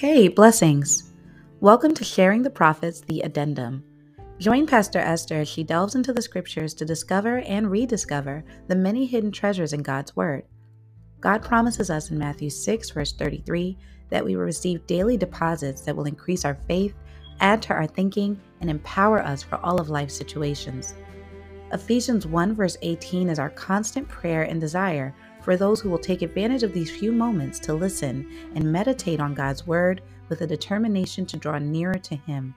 Hey, blessings! Welcome to Sharing the Profits, the Addendum. Join Pastor Esther as she delves into the scriptures to discover and rediscover the many hidden treasures in God's Word. God promises us in Matthew 6, verse 33, that we will receive daily deposits that will increase our faith, add to our thinking, and empower us for all of life's situations. Ephesians 1, verse 18 is our constant prayer and desire for those who will take advantage of these few moments to listen and meditate on God's Word with a determination to draw nearer to Him.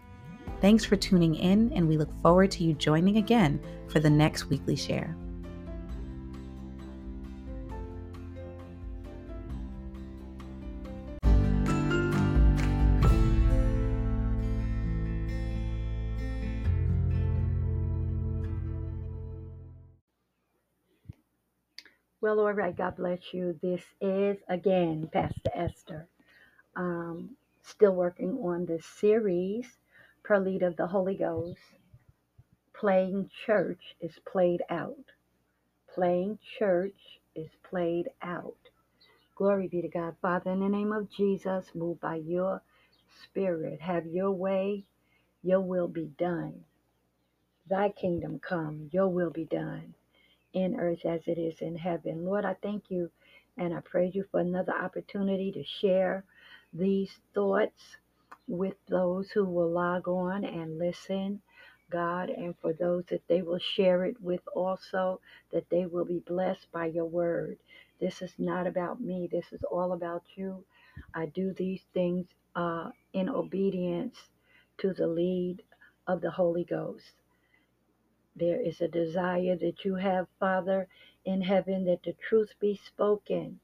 Thanks for tuning in, and we look forward to you joining again for the next weekly share. Well, all right, God bless you. This is again Pastor Esther. Um, still working on this series, lead of the Holy Ghost. Playing church is played out. Playing church is played out. Glory be to God. Father, in the name of Jesus, move by your spirit. Have your way. Your will be done. Thy kingdom come. Your will be done in earth as it is in heaven. Lord, I thank you and I praise you for another opportunity to share these thoughts with those who will log on and listen. God, and for those that they will share it with also, that they will be blessed by your word. This is not about me, this is all about you. I do these things uh, in obedience to the lead of the Holy Ghost. There is a desire that you have, Father, in heaven, that the truth be spoken.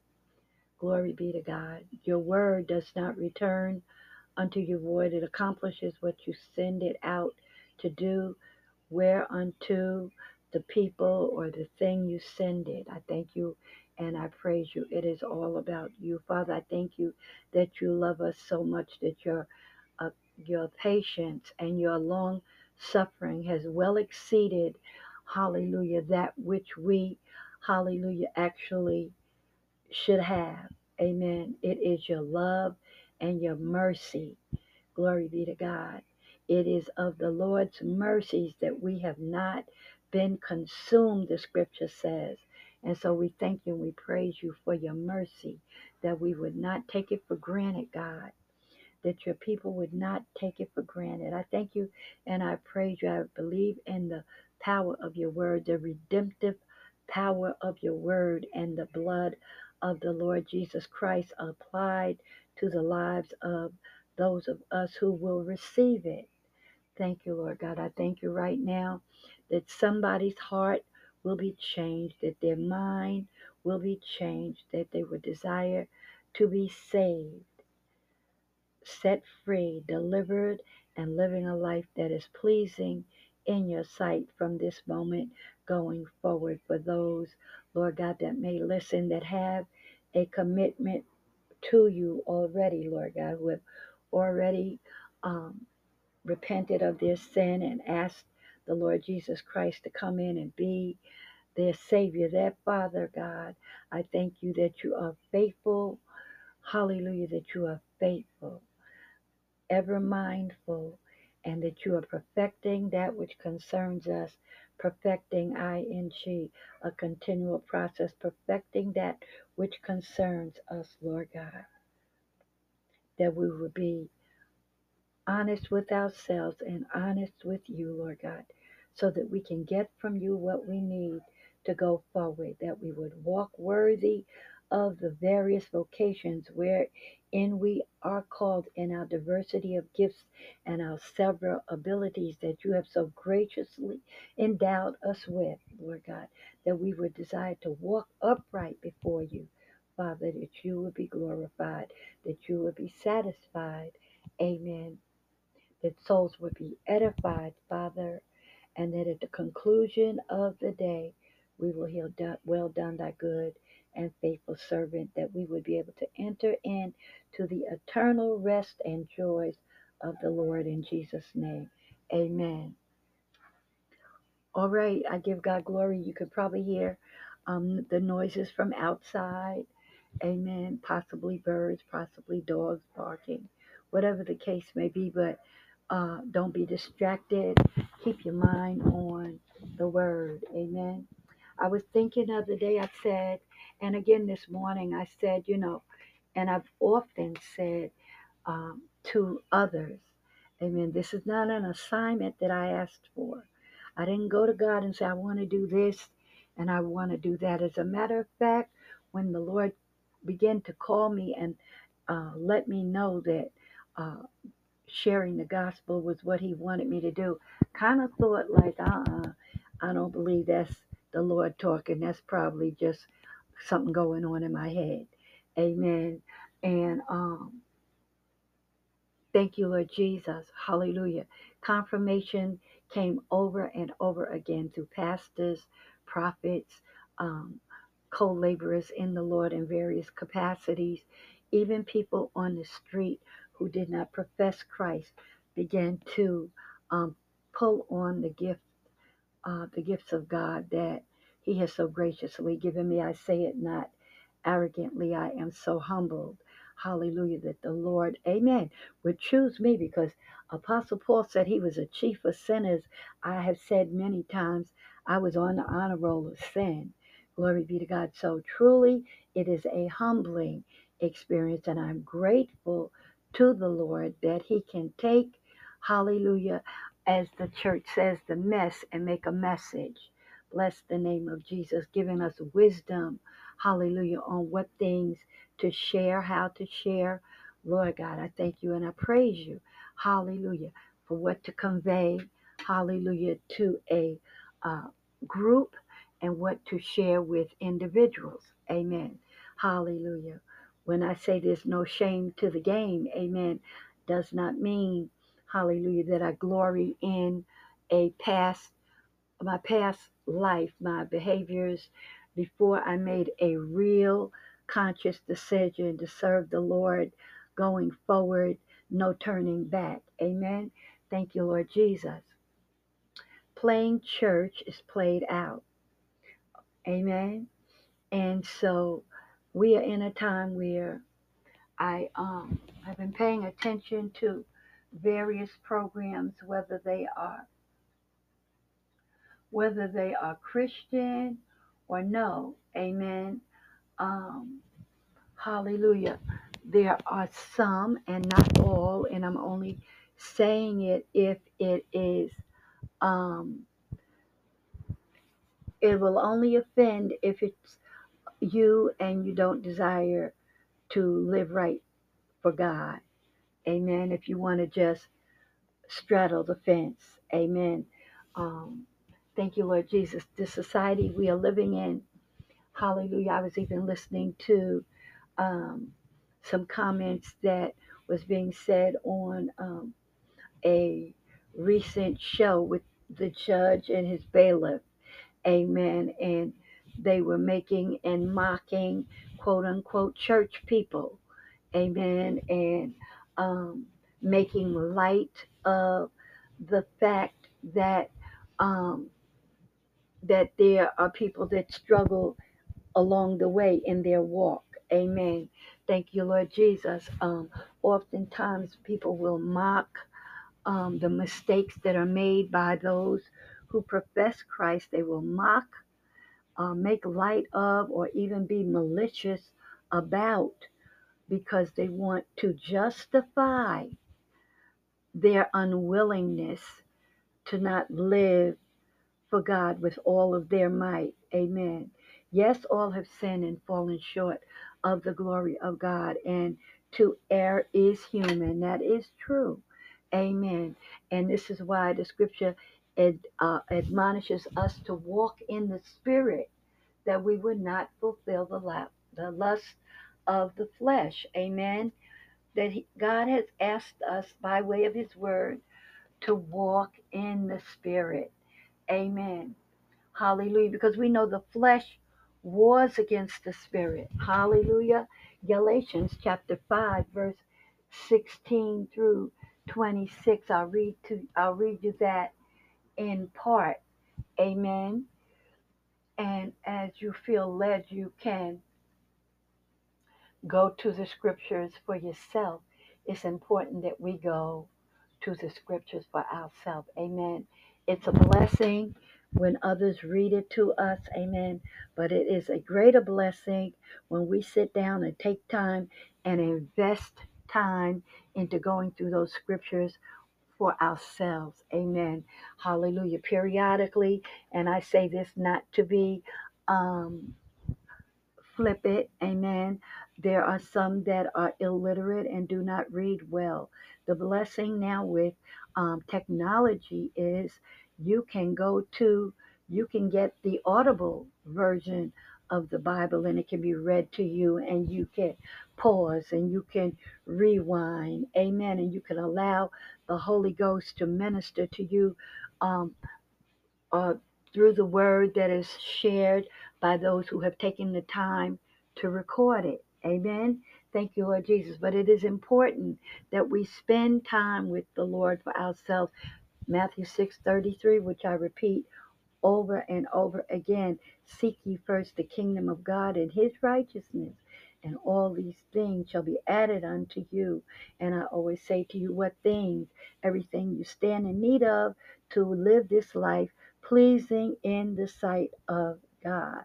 Glory be to God. Your word does not return unto you void. It accomplishes what you send it out to do, whereunto the people or the thing you send it. I thank you and I praise you. It is all about you. Father, I thank you that you love us so much that your uh, your patience and your long suffering has well exceeded, hallelujah, that which we, hallelujah, actually should have. Amen. It is your love and your mercy. Glory be to God. It is of the Lord's mercies that we have not been consumed, the scripture says. And so we thank you and we praise you for your mercy, that we would not take it for granted, God that your people would not take it for granted. I thank you and I praise you. I believe in the power of your word, the redemptive power of your word, and the blood of the Lord Jesus Christ applied to the lives of those of us who will receive it. Thank you, Lord God. I thank you right now that somebody's heart will be changed, that their mind will be changed, that they would desire to be saved set free, delivered, and living a life that is pleasing in your sight from this moment going forward. For those, Lord God, that may listen, that have a commitment to you already, Lord God, who have already um, repented of their sin and asked the Lord Jesus Christ to come in and be their Savior, their Father, God. I thank you that you are faithful. Hallelujah, that you are faithful ever mindful, and that you are perfecting that which concerns us, perfecting ing, a continual process, perfecting that which concerns us, Lord God. That we would be honest with ourselves and honest with you, Lord God, so that we can get from you what we need to go forward, that we would walk worthy of the various vocations wherein we are called in our diversity of gifts and our several abilities that you have so graciously endowed us with, Lord God, that we would desire to walk upright before you, Father, that you would be glorified, that you would be satisfied. Amen. That souls would be edified, Father, and that at the conclusion of the day, we will hear, well done, thy good and faithful servant, that we would be able to enter in to the eternal rest and joys of the Lord in Jesus' name. Amen. All right, I give God glory. You could probably hear um, the noises from outside. Amen. Possibly birds, possibly dogs barking. whatever the case may be. But uh, don't be distracted. Keep your mind on the word. Amen. I was thinking of the day, I said, and again this morning, I said, you know, and I've often said um, to others, amen, this is not an assignment that I asked for. I didn't go to God and say, I want to do this and I want to do that. As a matter of fact, when the Lord began to call me and uh, let me know that uh, sharing the gospel was what He wanted me to do, kind of thought like, uh uh I don't believe that's the Lord talking. That's probably just something going on in my head. Amen. And um, thank you, Lord Jesus. Hallelujah. Confirmation came over and over again through pastors, prophets, um, co laborers in the Lord in various capacities, even people on the street who did not profess Christ began to um, pull on the gift uh, the gifts of God that He has so graciously given me. I say it not arrogantly. I am so humbled. Hallelujah. That the Lord, amen, would choose me because Apostle Paul said he was a chief of sinners. I have said many times I was on the honor roll of sin. Glory be to God. So truly, it is a humbling experience, and I'm grateful to the Lord that He can take, hallelujah, as the church says, the mess and make a message. Bless the name of Jesus, giving us wisdom, hallelujah, on what things to share, how to share. Lord God, I thank you and I praise you, hallelujah, for what to convey, hallelujah, to a uh, group and what to share with individuals. Amen. Hallelujah. When I say there's no shame to the game, amen, does not mean hallelujah, that I glory in a past, my past life, my behaviors before I made a real conscious decision to serve the Lord going forward, no turning back. Amen. Thank you, Lord Jesus. Playing church is played out. Amen. And so we are in a time where I um have been paying attention to various programs, whether they are whether they are Christian or no. Amen. Um, hallelujah. There are some and not all, and I'm only saying it if it is um it will only offend if it's you and you don't desire to live right for God. Amen. If you want to just straddle the fence. Amen. Um, thank you, Lord Jesus. This society we are living in, hallelujah. I was even listening to um, some comments that was being said on um, a recent show with the judge and his bailiff. Amen. And they were making and mocking, quote unquote, church people. Amen. And um, making light of the fact that um, that there are people that struggle along the way in their walk. Amen. Thank you, Lord Jesus. Um, oftentimes, people will mock um, the mistakes that are made by those who profess Christ. They will mock, uh, make light of, or even be malicious about because they want to justify their unwillingness to not live for God with all of their might. Amen. Yes, all have sinned and fallen short of the glory of God, and to err is human. That is true. Amen. And this is why the scripture ad, uh, admonishes us to walk in the spirit that we would not fulfill the, lap, the lust of the flesh. Amen. That he, God has asked us by way of his word to walk in the spirit. Amen. Hallelujah. Because we know the flesh wars against the spirit. Hallelujah. Galatians chapter 5, verse 16 through 26. I'll read to I'll read you that in part. Amen. And as you feel led, you can go to the scriptures for yourself it's important that we go to the scriptures for ourselves. Amen. It's a blessing when others read it to us. Amen. But it is a greater blessing when we sit down and take time and invest time into going through those scriptures for ourselves. Amen. Hallelujah. Periodically, and I say this not to be um, flip it. Amen. There are some that are illiterate and do not read well. The blessing now with um, technology is you can go to, you can get the audible version of the Bible and it can be read to you and you can pause and you can rewind. Amen. And you can allow the Holy Ghost to minister to you. Um, uh, through the word that is shared by those who have taken the time to record it. Amen. Thank you, Lord Jesus. But it is important that we spend time with the Lord for ourselves. Matthew 6:33, which I repeat over and over again. Seek ye first the kingdom of God and his righteousness, and all these things shall be added unto you. And I always say to you, what things? Everything you stand in need of to live this life pleasing in the sight of God.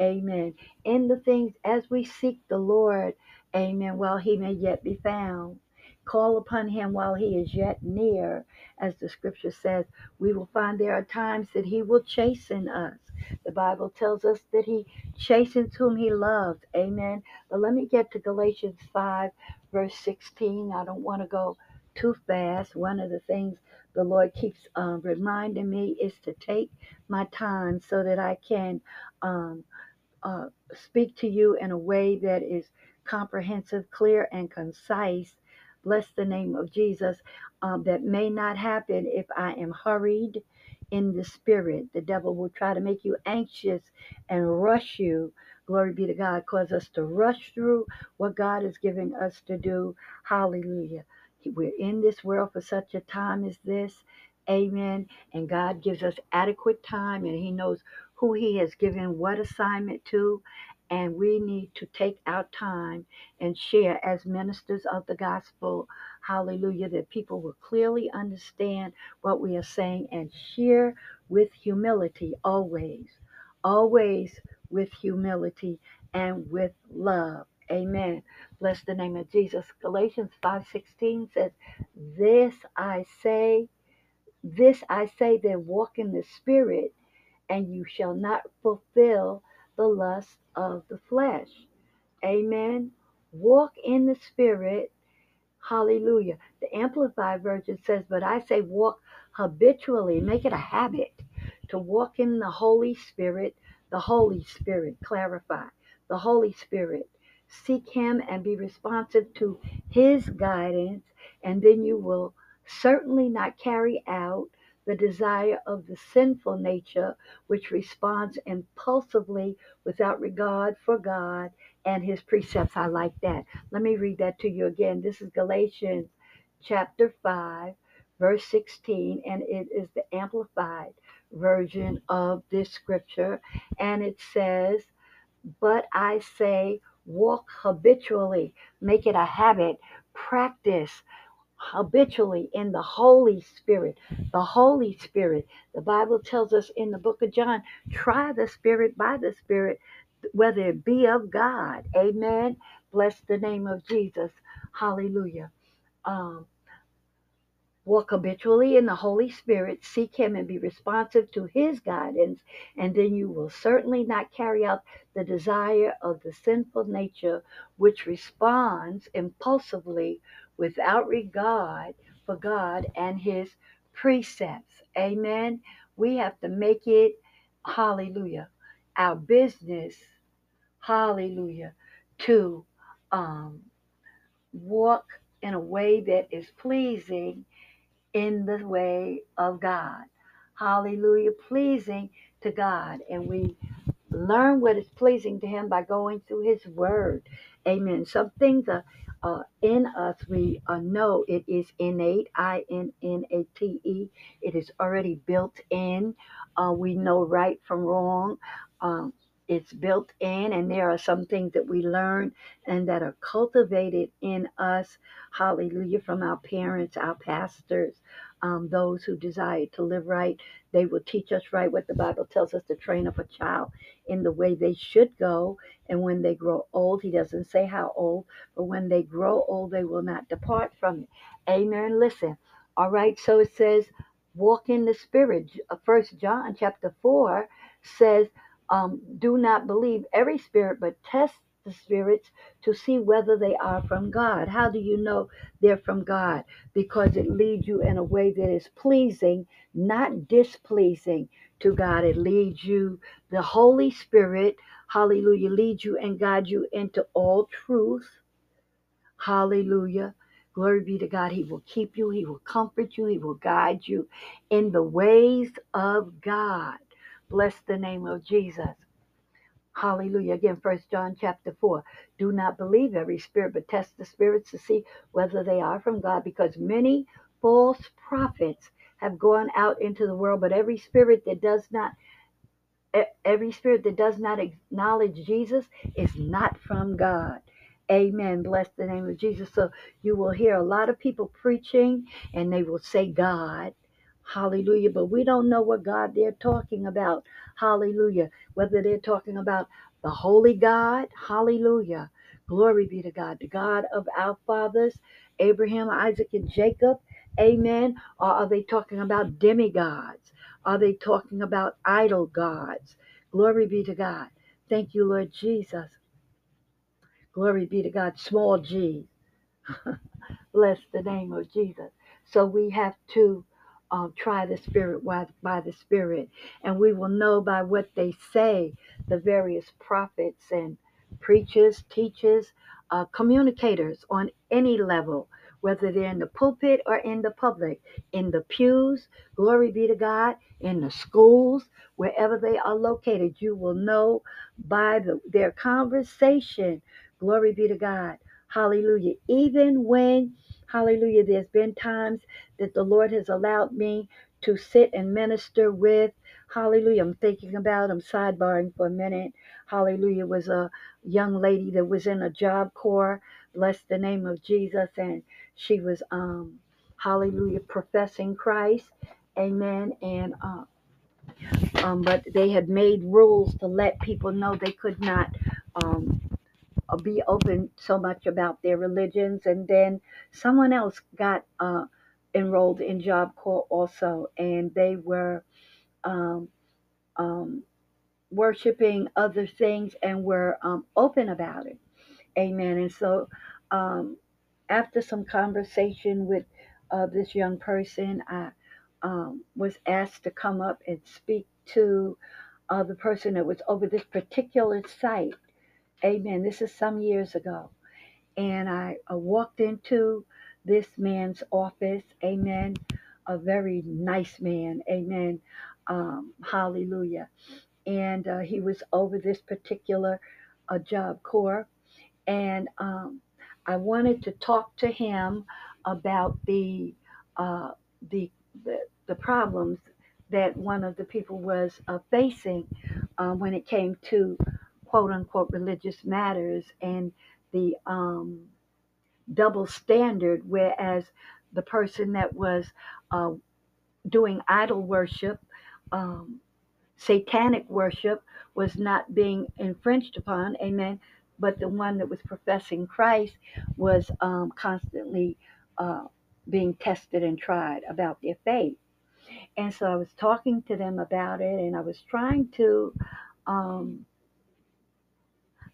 Amen. In the things as we seek the Lord, amen, while he may yet be found. Call upon him while he is yet near, as the scripture says. We will find there are times that he will chasten us. The Bible tells us that he chastens whom he loves. Amen. But let me get to Galatians 5, verse 16. I don't want to go too fast. One of the things the Lord keeps um, reminding me is to take my time so that I can um, uh, speak to you in a way that is comprehensive, clear, and concise. Bless the name of Jesus. Um, that may not happen if I am hurried in the spirit. The devil will try to make you anxious and rush you. Glory be to God. Cause us to rush through what God is giving us to do. Hallelujah. We're in this world for such a time as this. Amen. And God gives us adequate time and He knows who He has given what assignment to. And we need to take our time and share as ministers of the gospel. Hallelujah. That people will clearly understand what we are saying and share with humility always. Always with humility and with love. Amen. Bless the name of Jesus. Galatians 5:16 says, "This I say, this I say that walk in the spirit, and you shall not fulfill the lust of the flesh." Amen. Walk in the spirit. Hallelujah. The Amplified Version says, But I say walk habitually, make it a habit to walk in the Holy Spirit, the Holy Spirit, clarify, the Holy Spirit. Seek Him and be responsive to His guidance, and then you will certainly not carry out the desire of the sinful nature, which responds impulsively without regard for God and his precepts. I like that. Let me read that to you again. This is Galatians chapter 5, verse 16, and it is the amplified version of this scripture. And it says, But I say, walk habitually, make it a habit, practice habitually in the Holy Spirit. The Holy Spirit. The Bible tells us in the book of John, try the Spirit by the Spirit, whether it be of God. Amen. Bless the name of Jesus. Hallelujah. Um, Walk habitually in the Holy Spirit, seek Him, and be responsive to His guidance, and then you will certainly not carry out the desire of the sinful nature, which responds impulsively without regard for God and His precepts. Amen. We have to make it, hallelujah, our business, hallelujah, to um, walk in a way that is pleasing in the way of God. Hallelujah. Pleasing to God. And we learn what is pleasing to Him by going through His Word. Amen. Some things are uh, in us, we uh, know it is innate, I N N A T E. It is already built in. Uh, we know right from wrong. Um, it's built in and there are some things that we learn and that are cultivated in us hallelujah from our parents our pastors um, those who desire to live right they will teach us right what the bible tells us to train up a child in the way they should go. And when they grow old he doesn't say how old but when they grow old they will not depart from it. Amen. Listen. All right. So it says walk in the spirit. First john chapter 4 says um, do not believe every spirit, but test the spirits to see whether they are from God. How do you know they're from God? Because it leads you in a way that is pleasing, not displeasing to God. It leads you, the Holy Spirit, hallelujah, leads you and guides you into all truth. Hallelujah. Glory be to God. He will keep you, He will comfort you, He will guide you in the ways of God. Bless the name of Jesus. Hallelujah. Again, First John chapter 4. Do not believe every spirit, but test the spirits to see whether they are from God, because many false prophets have gone out into the world, but every spirit that does not every spirit that does not acknowledge Jesus is not from God. Amen. Bless the name of Jesus. So you will hear a lot of people preaching and they will say God. Hallelujah. But we don't know what God they're talking about. Hallelujah. Whether they're talking about the Holy God. Hallelujah. Glory be to God, the God of our fathers, Abraham, Isaac, and Jacob. Amen. Or are they talking about demigods? Are they talking about idol gods? Glory be to God. Thank you, Lord Jesus. Glory be to God. Small g. Bless the name of Jesus. So we have to um, try the Spirit by, by the Spirit, and we will know by what they say, the various prophets and preachers, teachers, uh, communicators on any level, whether they're in the pulpit or in the public, in the pews, glory be to God, in the schools, wherever they are located, you will know by the, their conversation, glory be to God. Hallelujah. Even when Hallelujah. There's been times that the Lord has allowed me to sit and minister with. Hallelujah. I'm thinking about, I'm sidebarring for a minute. Hallelujah. Was a young lady that was in a job corps. Bless the name of Jesus. And she was, um, hallelujah, professing Christ. Amen. And, uh, um, but they had made rules to let people know they could not um, be open so much about their religions. And then someone else got uh, enrolled in Job Corps also, and they were um, um, worshiping other things and were um, open about it. Amen. And so um, after some conversation with uh, this young person, I um, was asked to come up and speak to uh, the person that was over this particular site Amen. This is some years ago. And I, walked into this man's office. Amen. A very nice man. Amen. Um, hallelujah. And uh, he was over this particular uh, job corps. And um, I wanted to talk to him about the, uh, the, the, the problems that one of the people was uh, facing uh, when it came to quote unquote religious matters and the um, double standard, whereas the person that was uh, doing idol worship, um, satanic worship, was not being infringed upon, amen. But the one that was professing Christ was um, constantly uh, being tested and tried about their faith. And so I was talking to them about it, and I was trying to um,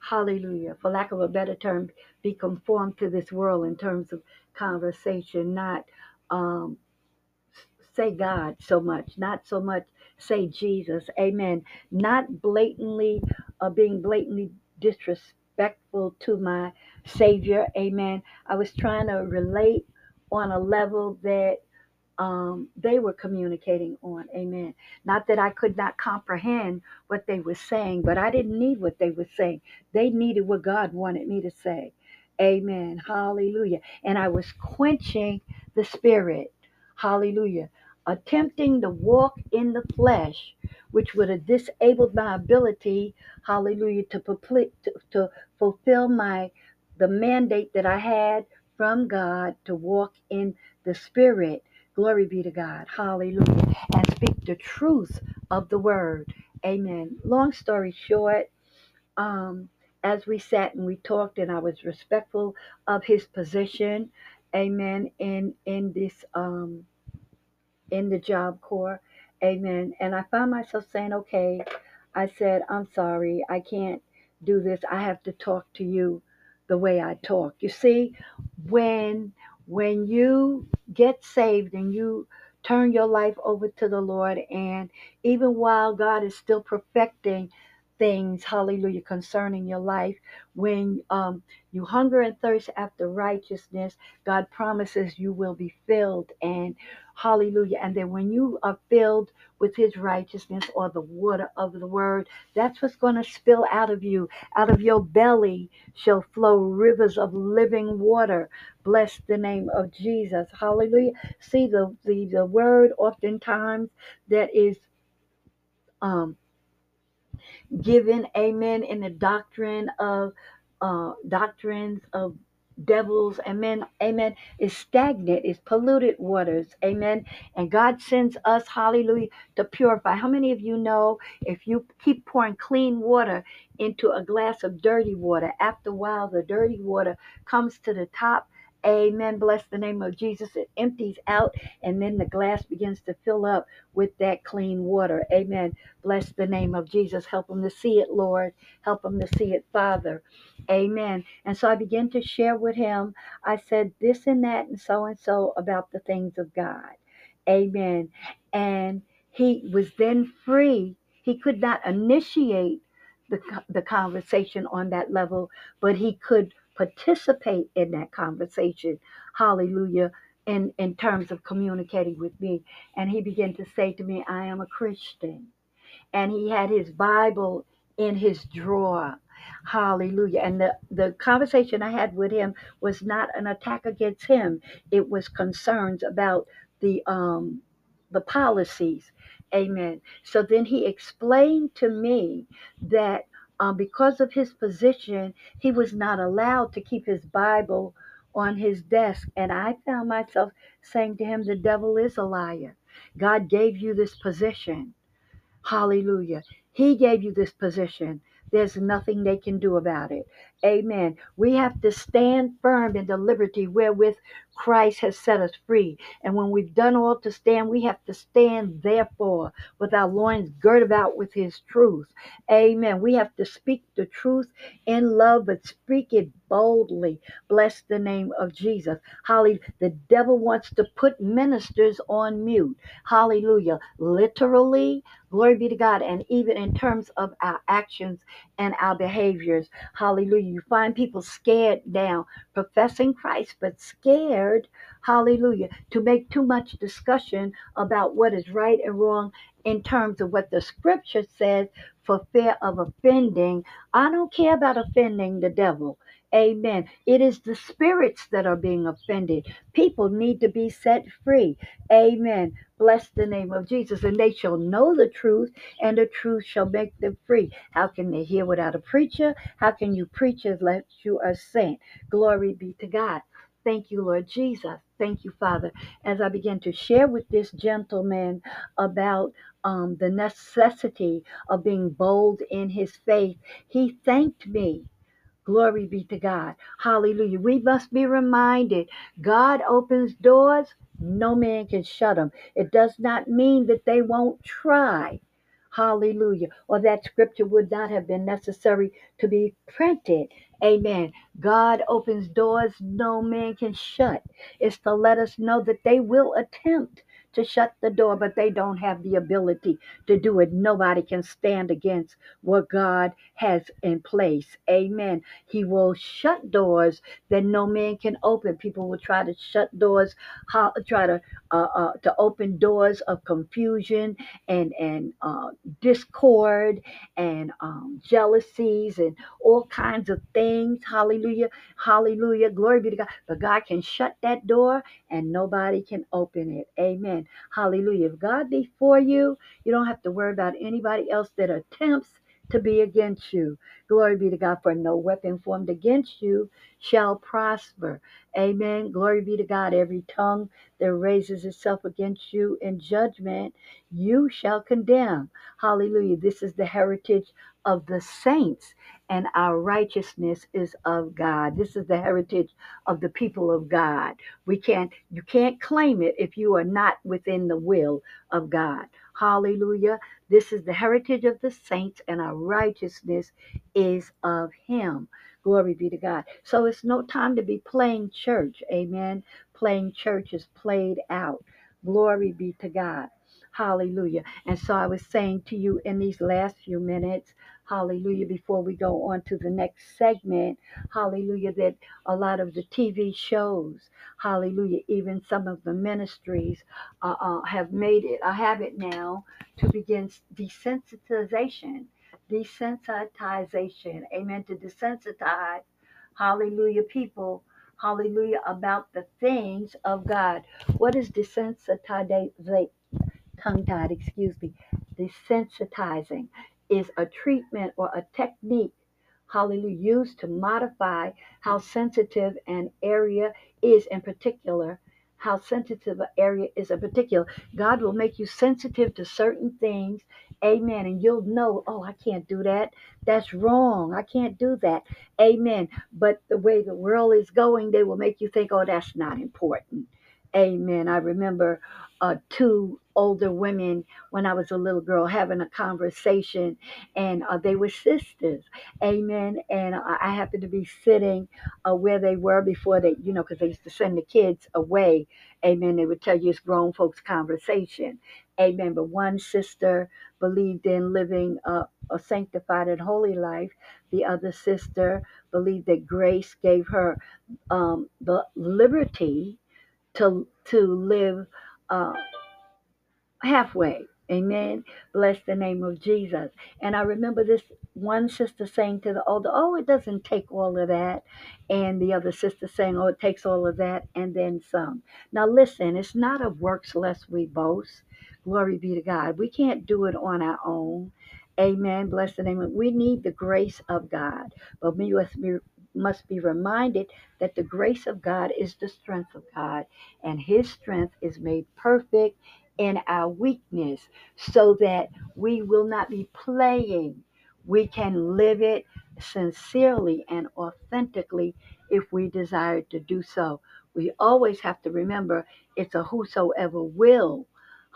hallelujah, for lack of a better term, be conformed to this world in terms of conversation, not um, say God so much, not so much say Jesus, amen, not blatantly uh, being blatantly disrespectful to my Savior, amen. I was trying to relate on a level that um, they were communicating on. Amen. Not that I could not comprehend what they were saying, but I didn't need what they were saying. They needed what God wanted me to say. Amen. Hallelujah. And I was quenching the spirit. Hallelujah. Attempting to walk in the flesh which would have disabled my ability, hallelujah, to, to, to fulfill my the mandate that I had from God to walk in the Spirit. Glory be to God. Hallelujah. And speak the truth of the word. Amen. Long story short, um, as we sat and we talked, and I was respectful of his position, amen, in in this um in the job corps, amen. And I found myself saying, okay, I said, I'm sorry, I can't do this. I have to talk to you the way I talk. You see, when when you get saved and you turn your life over to the Lord, and even while God is still perfecting things, hallelujah, concerning your life, when um, you hunger and thirst after righteousness, God promises you will be filled, and hallelujah. And then when you are filled with His righteousness or the water of the Word, that's what's going to spill out of you. Out of your belly shall flow rivers of living water. Bless the name of Jesus. Hallelujah. See the the, the word oftentimes that is um given, amen, in the doctrine of uh, doctrines of devils, amen, amen, is stagnant, is polluted waters, amen. And God sends us, hallelujah, to purify. How many of you know if you keep pouring clean water into a glass of dirty water, after a while the dirty water comes to the top? Amen. Bless the name of Jesus. It empties out, and then the glass begins to fill up with that clean water. Amen. Bless the name of Jesus. Help them to see it, Lord. Help them to see it, Father. Amen. And so I began to share with him. I said this and that and so and so about the things of God. Amen. And he was then free. He could not initiate the, the conversation on that level, but he could participate in that conversation. Hallelujah. In, in terms of communicating with me. And he began to say to me, I am a Christian. And he had his Bible in his drawer. Hallelujah. And the, the conversation I had with him was not an attack against him. It was concerns about the um the policies. Amen. So then he explained to me that um, because of his position, he was not allowed to keep his Bible on his desk. And I found myself saying to him, The devil is a liar. God gave you this position. Hallelujah. He gave you this position. There's nothing they can do about it. Amen. We have to stand firm in the liberty wherewith Christ has set us free. And when we've done all to stand, we have to stand therefore with our loins girded about with his truth. Amen. We have to speak the truth in love, but speak it boldly. Bless the name of Jesus. Hallelujah. The devil wants to put ministers on mute. Hallelujah. Literally, glory be to God. And even in terms of our actions and our behaviors. Hallelujah. You find people scared now, professing Christ, but scared, hallelujah, to make too much discussion about what is right and wrong in terms of what the scripture says for fear of offending. I don't care about offending the devil. Amen. It is the spirits that are being offended. People need to be set free. Amen. Bless the name of Jesus. And they shall know the truth, and the truth shall make them free. How can they hear without a preacher? How can you preach unless you are sent? Glory be to God. Thank you, Lord Jesus. Thank you, Father. As I began to share with this gentleman about um, the necessity of being bold in his faith, he thanked me. Glory be to God. Hallelujah. We must be reminded God opens doors, no man can shut them. It does not mean that they won't try. Hallelujah. Or that scripture would not have been necessary to be printed. Amen. God opens doors no man can shut. It's to let us know that they will attempt to shut the door, but they don't have the ability to do it. Nobody can stand against what God has in place. Amen. He will shut doors that no man can open. People will try to shut doors, try to uh, uh, to open doors of confusion and and uh, discord and um, jealousies and all kinds of things. Hallelujah, hallelujah, glory be to God. But God can shut that door and nobody can open it. Amen. Amen. Hallelujah. If God be for you, you don't have to worry about anybody else that attempts to be against you. Glory be to God, for no weapon formed against you shall prosper. Amen. Glory be to God. Every tongue that raises itself against you in judgment, you shall condemn. Hallelujah. This is the heritage of the saints, and our righteousness is of God. This is the heritage of the people of God. We can't, you can't claim it if you are not within the will of God. Hallelujah. This is the heritage of the saints, and our righteousness is of Him. Glory be to God. So it's no time to be playing church. Amen. Playing church is played out. Glory be to God. Hallelujah. And so I was saying to you in these last few minutes, hallelujah, before we go on to the next segment, hallelujah, that a lot of the TV shows, hallelujah, even some of the ministries uh, uh, have made it a habit now to begin desensitization, desensitization, amen, to desensitize, hallelujah, people, hallelujah, about the things of God. What is desensitization? tongue tied, excuse me, desensitizing is a treatment or a technique, hallelujah, used to modify how sensitive an area is in particular. How sensitive an area is in particular. God will make you sensitive to certain things. Amen. And you'll know, oh, I can't do that. That's wrong. I can't do that. Amen. But the way the world is going, they will make you think, oh, that's not important. Amen. I remember uh, two older women when I was a little girl having a conversation, and uh, they were sisters. Amen. And I, happened to be sitting uh, where they were before they, you know, because they used to send the kids away. Amen. They would tell you it's grown folks' conversation. Amen. But one sister believed in living a, a sanctified and holy life. The other sister believed that grace gave her um, the liberty to to live uh, halfway. Amen. Bless the name of Jesus. And I remember this one sister saying to the older, Oh, it doesn't take all of that. And the other sister saying, Oh, it takes all of that and then some. Now, listen, it's not of works lest we boast. Glory be to God. We can't do it on our own. Amen. Bless the name of We need the grace of God. But we must be, must be reminded that the grace of God is the strength of God. And his strength is made perfect in our weakness so that we will not be playing. We can live it sincerely and authentically if we desire to do so. We always have to remember it's a whosoever will.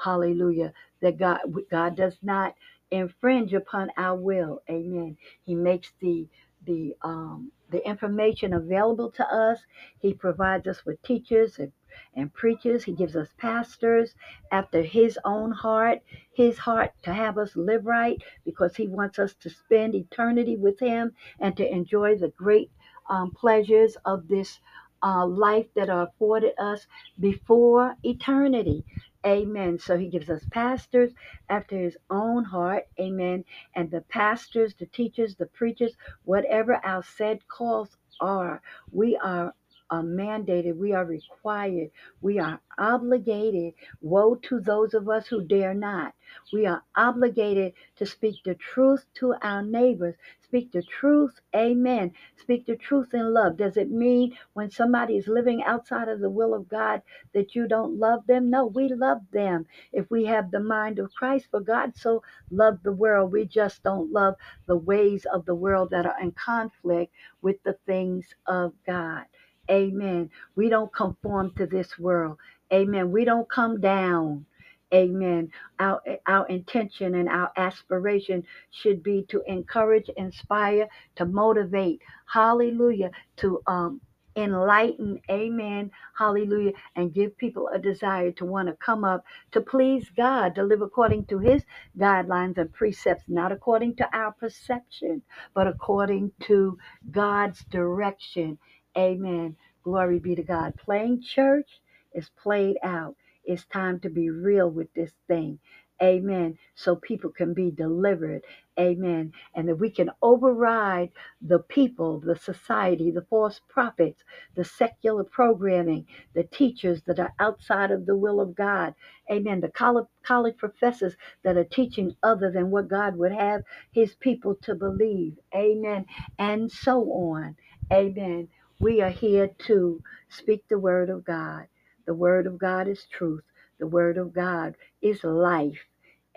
Hallelujah. That God God does not infringe upon our will. Amen. He makes the the um the information available to us. He provides us with teachers and and preachers. He gives us pastors after his own heart, his heart to have us live right because he wants us to spend eternity with him and to enjoy the great um, pleasures of this uh, life that are afforded us before eternity. Amen. So he gives us pastors after his own heart. Amen. And the pastors, the teachers, the preachers, whatever our said calls are, we are are mandated, we are required, we are obligated. Woe to those of us who dare not. We are obligated to speak the truth to our neighbors. Speak the truth, amen. Speak the truth in love. Does it mean when somebody is living outside of the will of God that you don't love them? No, we love them if we have the mind of Christ. For God so loved the world, we just don't love the ways of the world that are in conflict with the things of God. Amen. We don't conform to this world. Amen. We don't come down. Amen. Our, our intention and our aspiration should be to encourage, inspire, to motivate. Hallelujah. To um, enlighten. Amen. Hallelujah. And give people a desire to want to come up to please God, to live according to His guidelines and precepts, not according to our perception, but according to God's direction. Amen. Glory be to God. Playing church is played out. It's time to be real with this thing. Amen. So people can be delivered. Amen. And that we can override the people, the society, the false prophets, the secular programming, the teachers that are outside of the will of God. Amen. The college, college professors that are teaching other than what God would have his people to believe. Amen. And so on. Amen. We are here to speak the word of God. The word of God is truth. The word of God is life.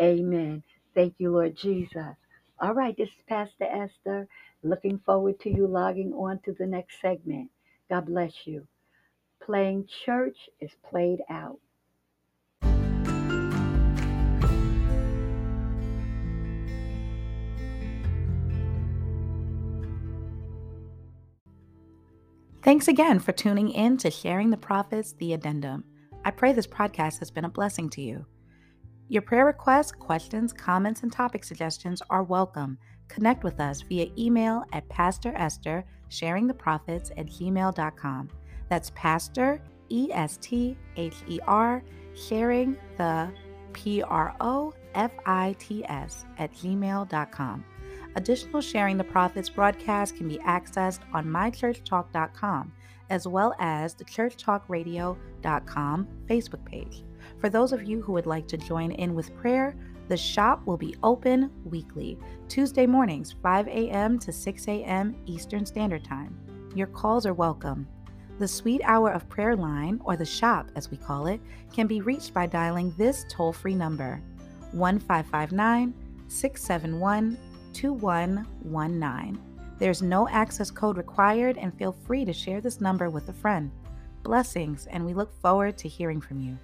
Amen. Thank you, Lord Jesus. All right, this is Pastor Esther. Looking forward to you logging on to the next segment. God bless you. Playing church is played out. Thanks again for tuning in to Sharing the Profits, the Addendum. I pray this podcast has been a blessing to you. Your prayer requests, questions, comments, and topic suggestions are welcome. Connect with us via email at Pastor Esther, sharing the profits at gmail.com. That's Pastor, E S T H E R, sharing the P R O F I T S at gmail.com. Additional Sharing the Profits broadcasts can be accessed on mychurchtalk.com as well as the churchtalkradio.com Facebook page. For those of you who would like to join in with prayer, the shop will be open weekly, Tuesday mornings, 5 a.m. to 6 a.m. Eastern Standard Time. Your calls are welcome. The Sweet Hour of Prayer line, or the shop as we call it, can be reached by dialing this toll free number 1559 671 2119. There's no access code required, and feel free to share this number with a friend. Blessings, and we look forward to hearing from you.